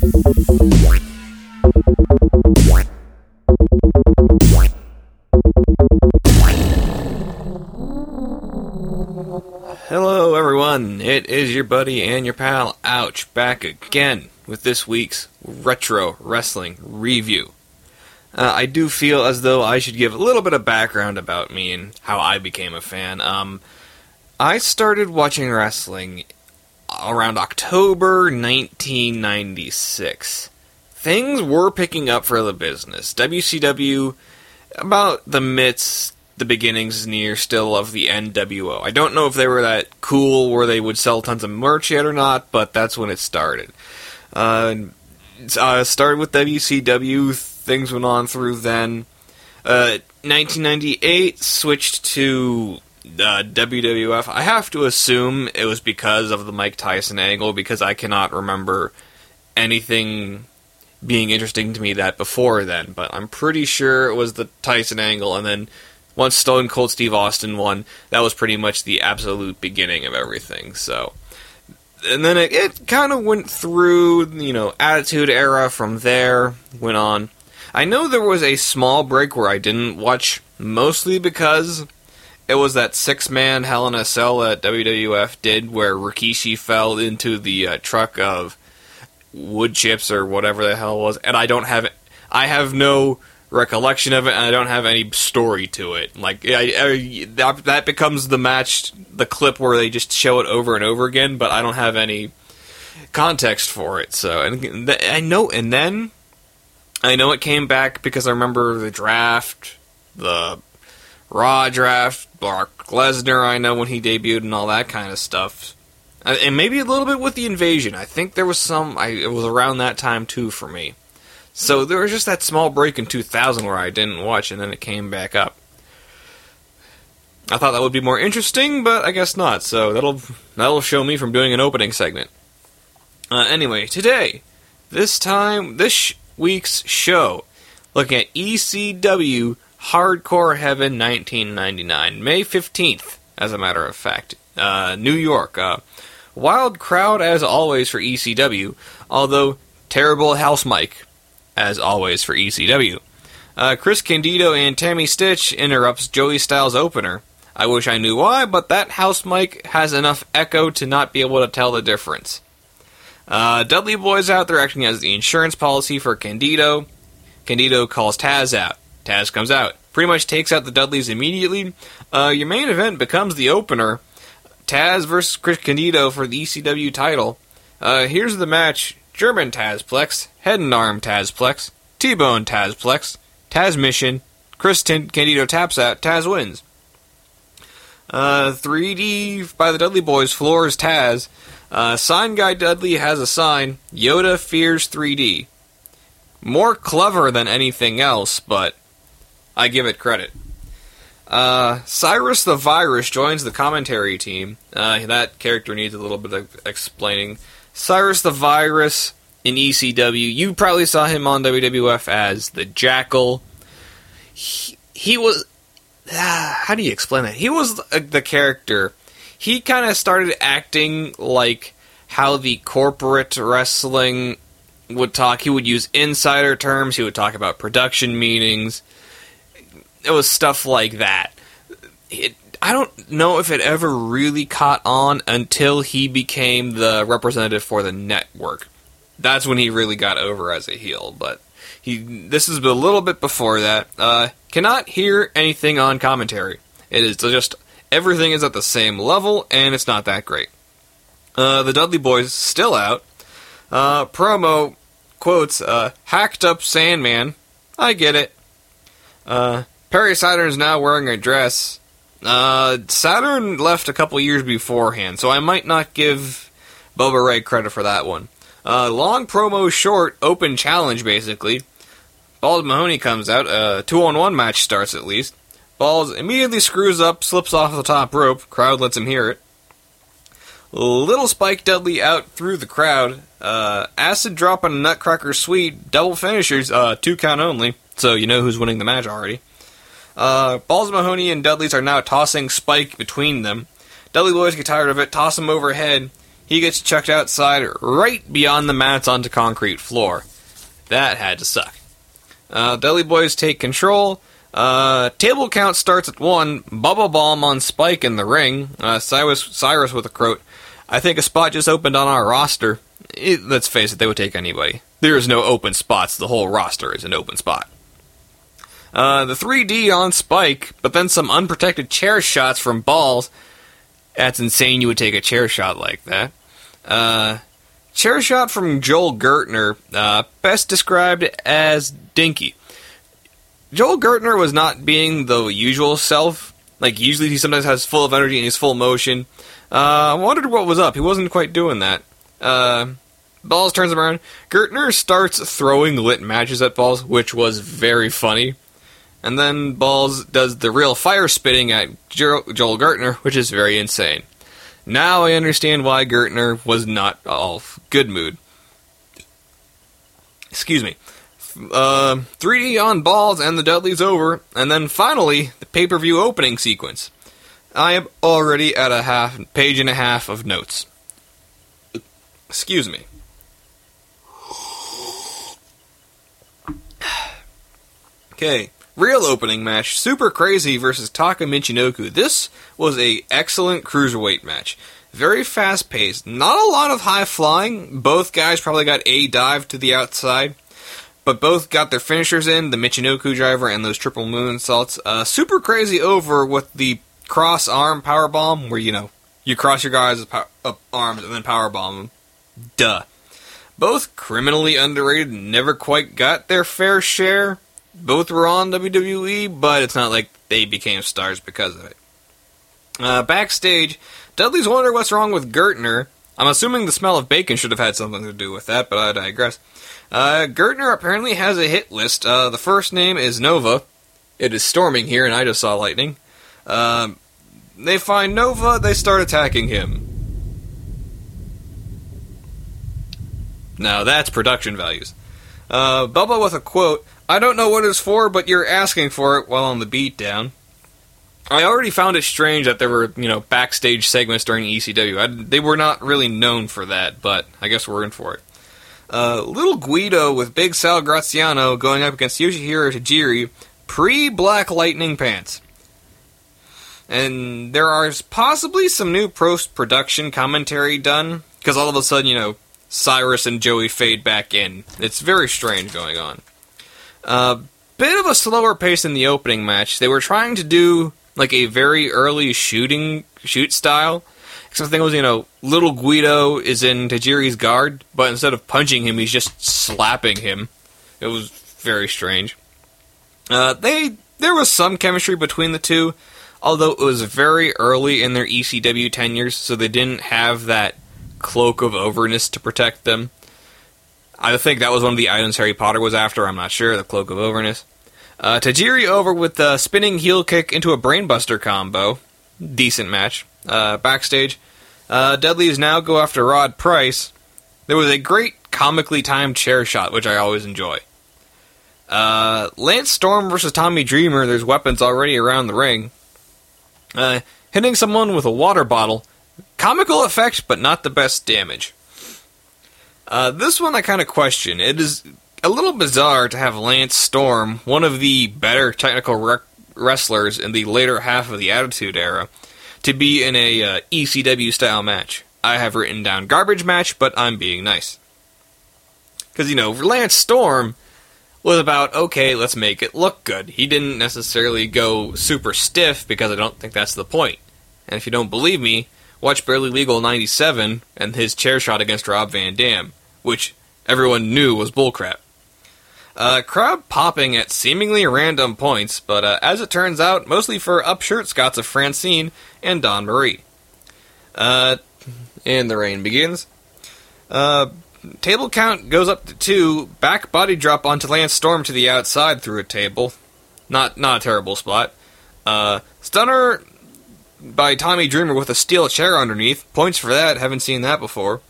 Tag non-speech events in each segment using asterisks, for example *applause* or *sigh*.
Hello, everyone. It is your buddy and your pal, Ouch, back again with this week's Retro Wrestling Review. Uh, I do feel as though I should give a little bit of background about me and how I became a fan. Um, I started watching wrestling around October 1996. Things were picking up for the business. WCW, about the midst, the beginnings near still of the NWO. I don't know if they were that cool where they would sell tons of merch yet or not, but that's when it started. Uh, uh, started with WCW, things went on through then. Uh, 1998 switched to uh, WWF. I have to assume it was because of the Mike Tyson angle, because I cannot remember anything being interesting to me that before then. But I'm pretty sure it was the Tyson angle, and then once Stone Cold Steve Austin won, that was pretty much the absolute beginning of everything. So, and then it, it kind of went through, you know, Attitude Era from there, went on. I know there was a small break where I didn't watch, mostly because it was that six man Hell in a Cell that WWF did where Rikishi fell into the uh, truck of wood chips or whatever the hell it was, and I don't have I have no recollection of it, and I don't have any story to it. Like I, I, that, that becomes the match, the clip where they just show it over and over again, but I don't have any context for it. So, and th- I know, and then I know it came back because I remember the draft, the Raw draft, Brock Lesnar. I know when he debuted and all that kind of stuff. Uh, And maybe a little bit with the invasion. I think there was some. I, it was around that time too for me. So there was just that small break in 2000 where I didn't watch, and then it came back up. I thought that would be more interesting, but I guess not. So that'll that'll show me from doing an opening segment. Uh, anyway, today, this time, this sh- week's show, looking at ECW Hardcore Heaven 1999, May 15th, as a matter of fact, uh, New York. Uh, wild crowd as always for ECW, although terrible house mic as always for ECW. Uh, Chris Candido and Tammy Sytch interrupts Joey Styles' opener. I wish I knew why, but that house mic has enough echo to not be able to tell the difference. Uh, Dudley Boy's out there acting as the insurance policy for Candido. Candido calls Taz out. Taz comes out. Pretty much takes out the Dudleys immediately. Uh, your main event becomes the opener. Taz versus Chris Candido for the ECW title. Uh, here's the match. German Tazplex, Head and Arm Tazplex, T-Bone Tazplex, Taz Mission, Chris Tin- Candido taps out, Taz wins. Uh, 3D by the Dudley Boys floors Taz. Uh, sign guy Dudley has a sign, Yoda fears 3D. More clever than anything else, but I give it credit. Uh, Cyrus the Virus joins the commentary team. Uh, that character needs a little bit of explaining. Cyrus the Virus in ECW. You probably saw him on WWF as the Jackal. He, he was. Ah, how do you explain that? He was the, the character. He kind of started acting like how the corporate wrestling would talk. He would use insider terms. He would talk about production meetings. It was stuff like that. It, I don't know if it ever really caught on until he became the representative for the network. That's when he really got over as a heel. But he, this is a little bit before that. Uh, cannot hear anything on commentary. It is just everything is at the same level, and it's not that great. Uh, the Dudley Boys still out. Uh, promo quotes uh, hacked up Sandman. I get it. Uh, Perry Saturn is now wearing a dress. Uh, Saturn left a couple years beforehand, so I might not give Bubba Ray credit for that one. Uh, long promo, short, open challenge, basically. Balls Mahoney comes out. A two on one match starts at least. Balls immediately screws up, slips off the top rope. Crowd lets him hear it. Little Spike Dudley out through the crowd. Uh, acid drop on Nutcracker Sweet. Double finishers, uh, two count only. So you know who's winning the match already. Uh, Balls Mahoney and Dudley's are now tossing Spike between them. Dudley boys get tired of it, toss him overhead. he gets chucked outside right beyond the mats onto concrete floor. That had to suck. Uh, Dudley Boys take control. Uh, table count starts at one. Bubba Bomb on Spike in the ring. Uh, Cyrus, Cyrus with a quote. I think a spot just opened on our roster. It, let's face it, they would take anybody. There is no open spots. The whole roster is an open spot. Uh, the 3D on Spike, but then some unprotected chair shots from balls. That's insane. You would take a chair shot like that. Uh, chair shot from Joel Gertner, uh, best described as dinky. Joel Gertner was not being the usual self. Like usually, he sometimes has full of energy and he's full motion. Uh, I wondered what was up. He wasn't quite doing that. Uh, Balls turns him around. Gertner starts throwing lit matches at Balls, which was very funny. And then Balls does the real fire spitting at Joel Gertner, which is very insane. Now I understand why Gertner was not all good mood. Excuse me. Uh, 3D on Balls and the Dudleys over, and then finally the pay per view opening sequence. I am already at a half page and a half of notes. Excuse me. *sighs* Okay, real opening match: Super Crazy versus Taka Michinoku. This was a excellent cruiserweight match. Very fast paced. Not a lot of high flying. Both guys probably got a dive to the outside, but both got their finishers in. The Michinoku driver and those triple moonsaults. Uh, Super Crazy over with the cross arm power bomb, where you know you cross your guys' up arms and then power bomb them. Duh. Both criminally underrated, never quite got their fair share both were on WWE, but it's not like they became stars because of it. Uh, backstage, Dudley's wondering what's wrong with Gertner. I'm assuming the smell of bacon should have had something to do with that, but I digress. Uh, Gertner apparently has a hit list. Uh, the first name is Nova. It is storming here, and I just saw lightning. Uh, they find Nova, they start attacking him. Now that's production values. Uh, Bubba with a quote I don't know what it's for, but you're asking for it while on the beatdown. I already found it strange that there were, you know, backstage segments during ECW. I, they were not really known for that, but I guess we're in for it. Uh, little Guido with Big Sal Graziano going up against Yoshihiro Tajiri, pre Black Lightning Pants. And there are possibly some new post production commentary done, because all of a sudden, you know, Cyrus and Joey fade back in. It's very strange going on. A uh, bit of a slower pace in the opening match. They were trying to do like a very early shooting shoot style. Except the thing was, you know, little Guido is in Tajiri's guard, but instead of punching him, he's just slapping him. It was very strange. Uh, they there was some chemistry between the two, although it was very early in their ECW tenures, so they didn't have that cloak of overness to protect them. I think that was one of the items Harry Potter was after. I'm not sure. The Cloak of Overness. Uh, Tajiri over with the spinning heel kick into a brainbuster combo. Decent match. Uh, backstage, uh, Dudley's now go after Rod Price. There was a great comically timed chair shot, which I always enjoy. Uh, Lance Storm versus Tommy Dreamer. There's weapons already around the ring. Uh, hitting someone with a water bottle. Comical effect, but not the best damage. Uh, this one I kind of question. It is a little bizarre to have Lance Storm, one of the better technical rec- wrestlers in the later half of the Attitude Era, to be in a uh, ECW style match. I have written down garbage match, but I'm being nice. Because, you know, Lance Storm was about, okay, let's make it look good. He didn't necessarily go super stiff because I don't think that's the point. And if you don't believe me, watch Barely Legal 97 and his chair shot against Rob Van Dam which everyone knew was bullcrap. Uh, crowd popping at seemingly random points, but uh, as it turns out, mostly for upshirt Scots of Francine and Dawn Marie. Uh, and the rain begins. Uh, table count goes up to two. Back body drop onto Lance Storm to the outside through a table. Not not a terrible spot. Uh, stunner by Tommy Dreamer with a steel chair underneath. Points for that. Haven't seen that before.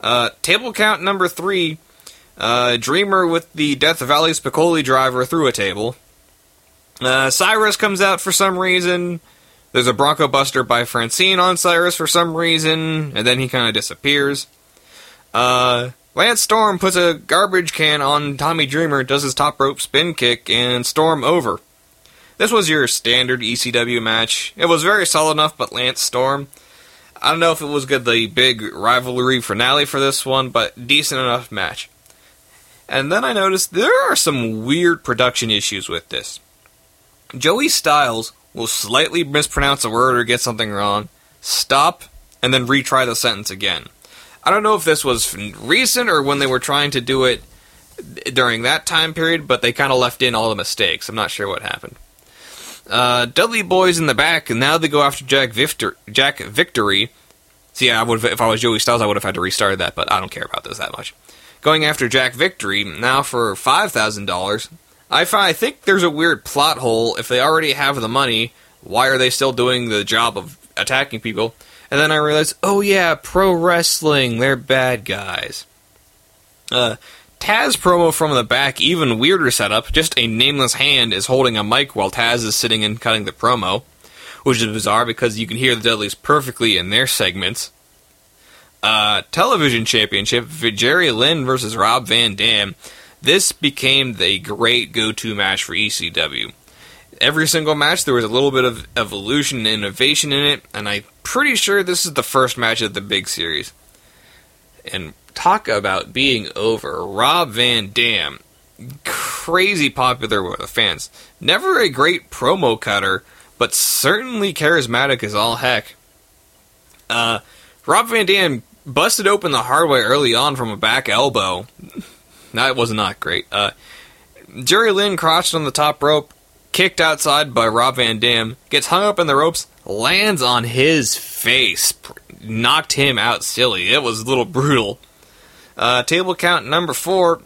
Uh, table count number three. Uh, Dreamer with the Death Valley Spicoli driver through a table. Uh, Cyrus comes out for some reason. There's a Bronco Buster by Francine on Cyrus for some reason, and then he kind of disappears. Uh, Lance Storm puts a garbage can on Tommy Dreamer, does his top rope spin kick, and Storm over. This was your standard ECW match. It was very solid enough, but Lance Storm. I don't know if it was good the big rivalry finale for this one, but decent enough match. And then I noticed there are some weird production issues with this. Joey Styles will slightly mispronounce a word or get something wrong, stop, and then retry the sentence again. I don't know if this was recent or when they were trying to do it during that time period, but they kind of left in all the mistakes. I'm not sure what happened. Uh, Dudley Boy's in the back, and now they go after Jack, Victor- Jack Victory. See, I would if I was Joey Styles, I would have had to restart that, but I don't care about those that much. Going after Jack Victory now for five thousand dollars. I I think there's a weird plot hole. If they already have the money, why are they still doing the job of attacking people? And then I realized, oh yeah, pro wrestling, they're bad guys. Uh, Taz promo from the back, even weirder setup. Just a nameless hand is holding a mic while Taz is sitting and cutting the promo, which is bizarre because you can hear the Dudleys perfectly in their segments. Uh, television championship, Jerry Lynn versus Rob Van Dam. This became the great go-to match for ECW every single match there was a little bit of evolution and innovation in it, and I'm pretty sure this is the first match of the big series. And talk about being over. Rob Van Dam, crazy popular with the fans. Never a great promo cutter, but certainly charismatic as all heck. Uh, Rob Van Dam busted open the hard way early on from a back elbow. *laughs* that was not great. Uh, Jerry Lynn crouched on the top rope, kicked outside by Rob Van Dam, gets hung up in the ropes, lands on his face, knocked him out silly. It was a little brutal. Uh, table count number four,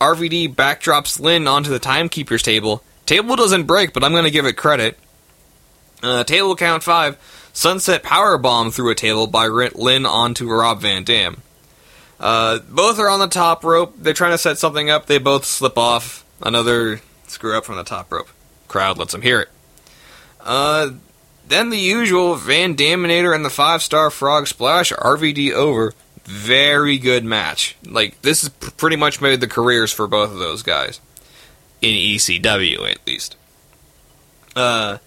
RVD backdrops Lynn onto the timekeeper's table. Table doesn't break, but I'm going to give it credit. Uh, table count five, sunset power bomb through a table by Lynn onto Rob Van Dam. Uh, both are on the top rope. They're trying to set something up. They both slip off. Another screw up from the top rope crowd lets them hear it. Uh, then the usual Van Daminator and the five star Frog Splash RVD over. Very good match. Like, this has pretty much made the careers for both of those guys. In ECW, at least. Uh,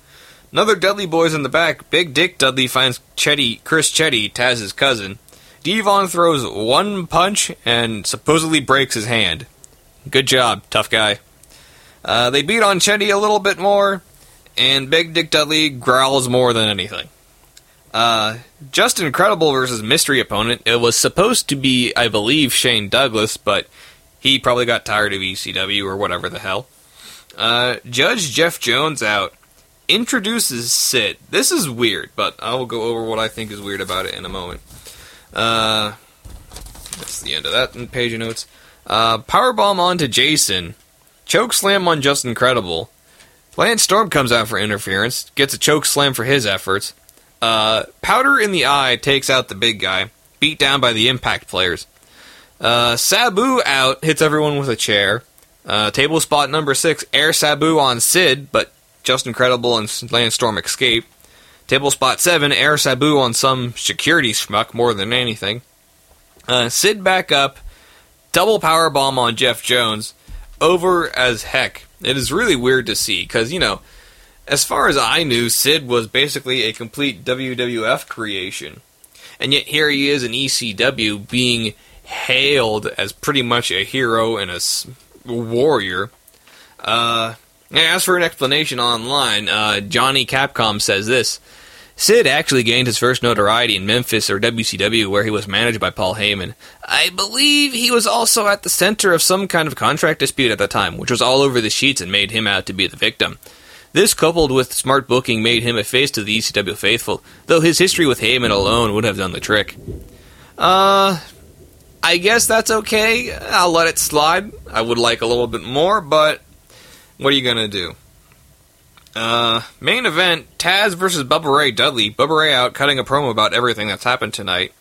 another Dudley Boys in the back. Big Dick Dudley finds Chetti, Chris Chetti, Taz's cousin. Devon throws one punch and supposedly breaks his hand. Good job, tough guy. Uh, they beat on Chetti a little bit more, and Big Dick Dudley growls more than anything. Uh, Justin Credible versus mystery opponent. It was supposed to be, I believe, Shane Douglas, but he probably got tired of ECW or whatever the hell. Uh, Judge Jeff Jones out introduces Sid. This is weird, but I will go over what I think is weird about it in a moment. Uh, that's the end of that page of notes. Uh, powerbomb onto Jason. Choke slam on Justin Credible. Lance Storm comes out for interference, gets a choke slam for his efforts. Uh, Powder in the Eye takes out the big guy, beat down by the Impact players. Uh, Sabu out, hits everyone with a chair. Uh, table spot number six, Air Sabu on Sid, but Justin Credible and Lance Storm escape. Table spot seven, Air Sabu on some security schmuck more than anything. Uh, Sid back up, double power bomb on Jeff Jones over as heck. It is really weird to see because you know, as far as I knew, Sid was basically a complete WWF creation, and yet here he is in ECW being hailed as pretty much a hero and a warrior. Uh, as for an explanation online, uh, Johnny Capcom says this. Sid actually gained his first notoriety in Memphis or WCW, where he was managed by Paul Heyman. I believe he was also at the center of some kind of contract dispute at the time, which was all over the sheets and made him out to be the victim. This, coupled with smart booking, made him a face to the ECW faithful, though his history with Heyman alone would have done the trick. Uh, I guess that's okay. I'll let it slide. I would like a little bit more, but what are you gonna do? Uh, main event Taz versus Bubba Ray Dudley. Bubba Ray out cutting a promo about everything that's happened tonight.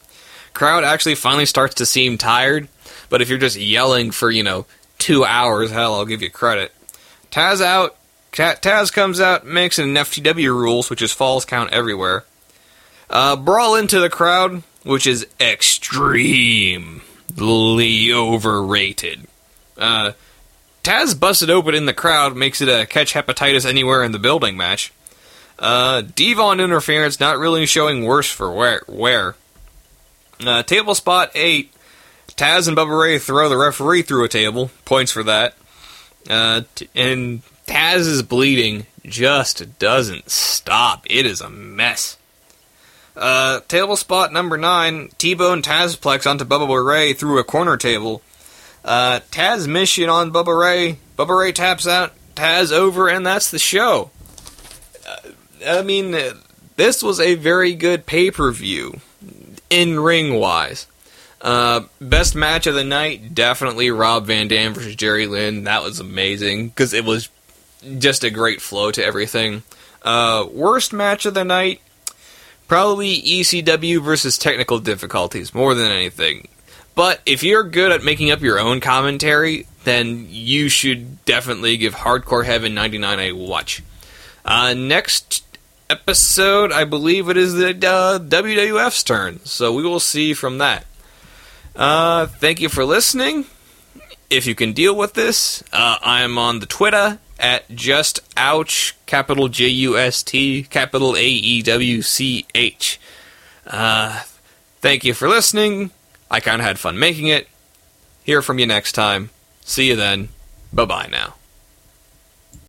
Crowd actually finally starts to seem tired, but if you're just yelling for, you know, two hours, hell, I'll give you credit. Taz out, Taz comes out, makes an FTW rules, which is falls count everywhere. Uh, brawl into the crowd, which is extremely overrated. Uh, Taz busted open in the crowd, makes it a catch hepatitis anywhere in the building match. Uh, Devon interference, not really showing worse for where. where. Uh, table spot 8, Taz and Bubba Ray throw the referee through a table, points for that. Uh, t- and Taz's bleeding just doesn't stop. It is a mess. Uh, table spot number 9, T-Bone Tazplex onto Bubba Ray through a corner table. Uh, Taz mission on Bubba Ray. Bubba Ray taps out, Taz over, and that's the show. Uh, I mean, this was a very good pay per view, in ring wise. Uh, best match of the night, definitely Rob Van Dam versus Jerry Lynn. That was amazing because it was just a great flow to everything. Uh, worst match of the night, probably ECW versus Technical Difficulties more than anything. But if you're good at making up your own commentary, then you should definitely give Hardcore Heaven 99 a watch. Uh, next episode, I believe it is the uh, WWF's turn, so we will see from that. Uh, thank you for listening. If you can deal with this, uh, I am on the Twitter at just ouch capital J U S T capital A E W C H. Uh, thank you for listening. I kind of had fun making it. Hear from you next time. See you then. Bye bye now.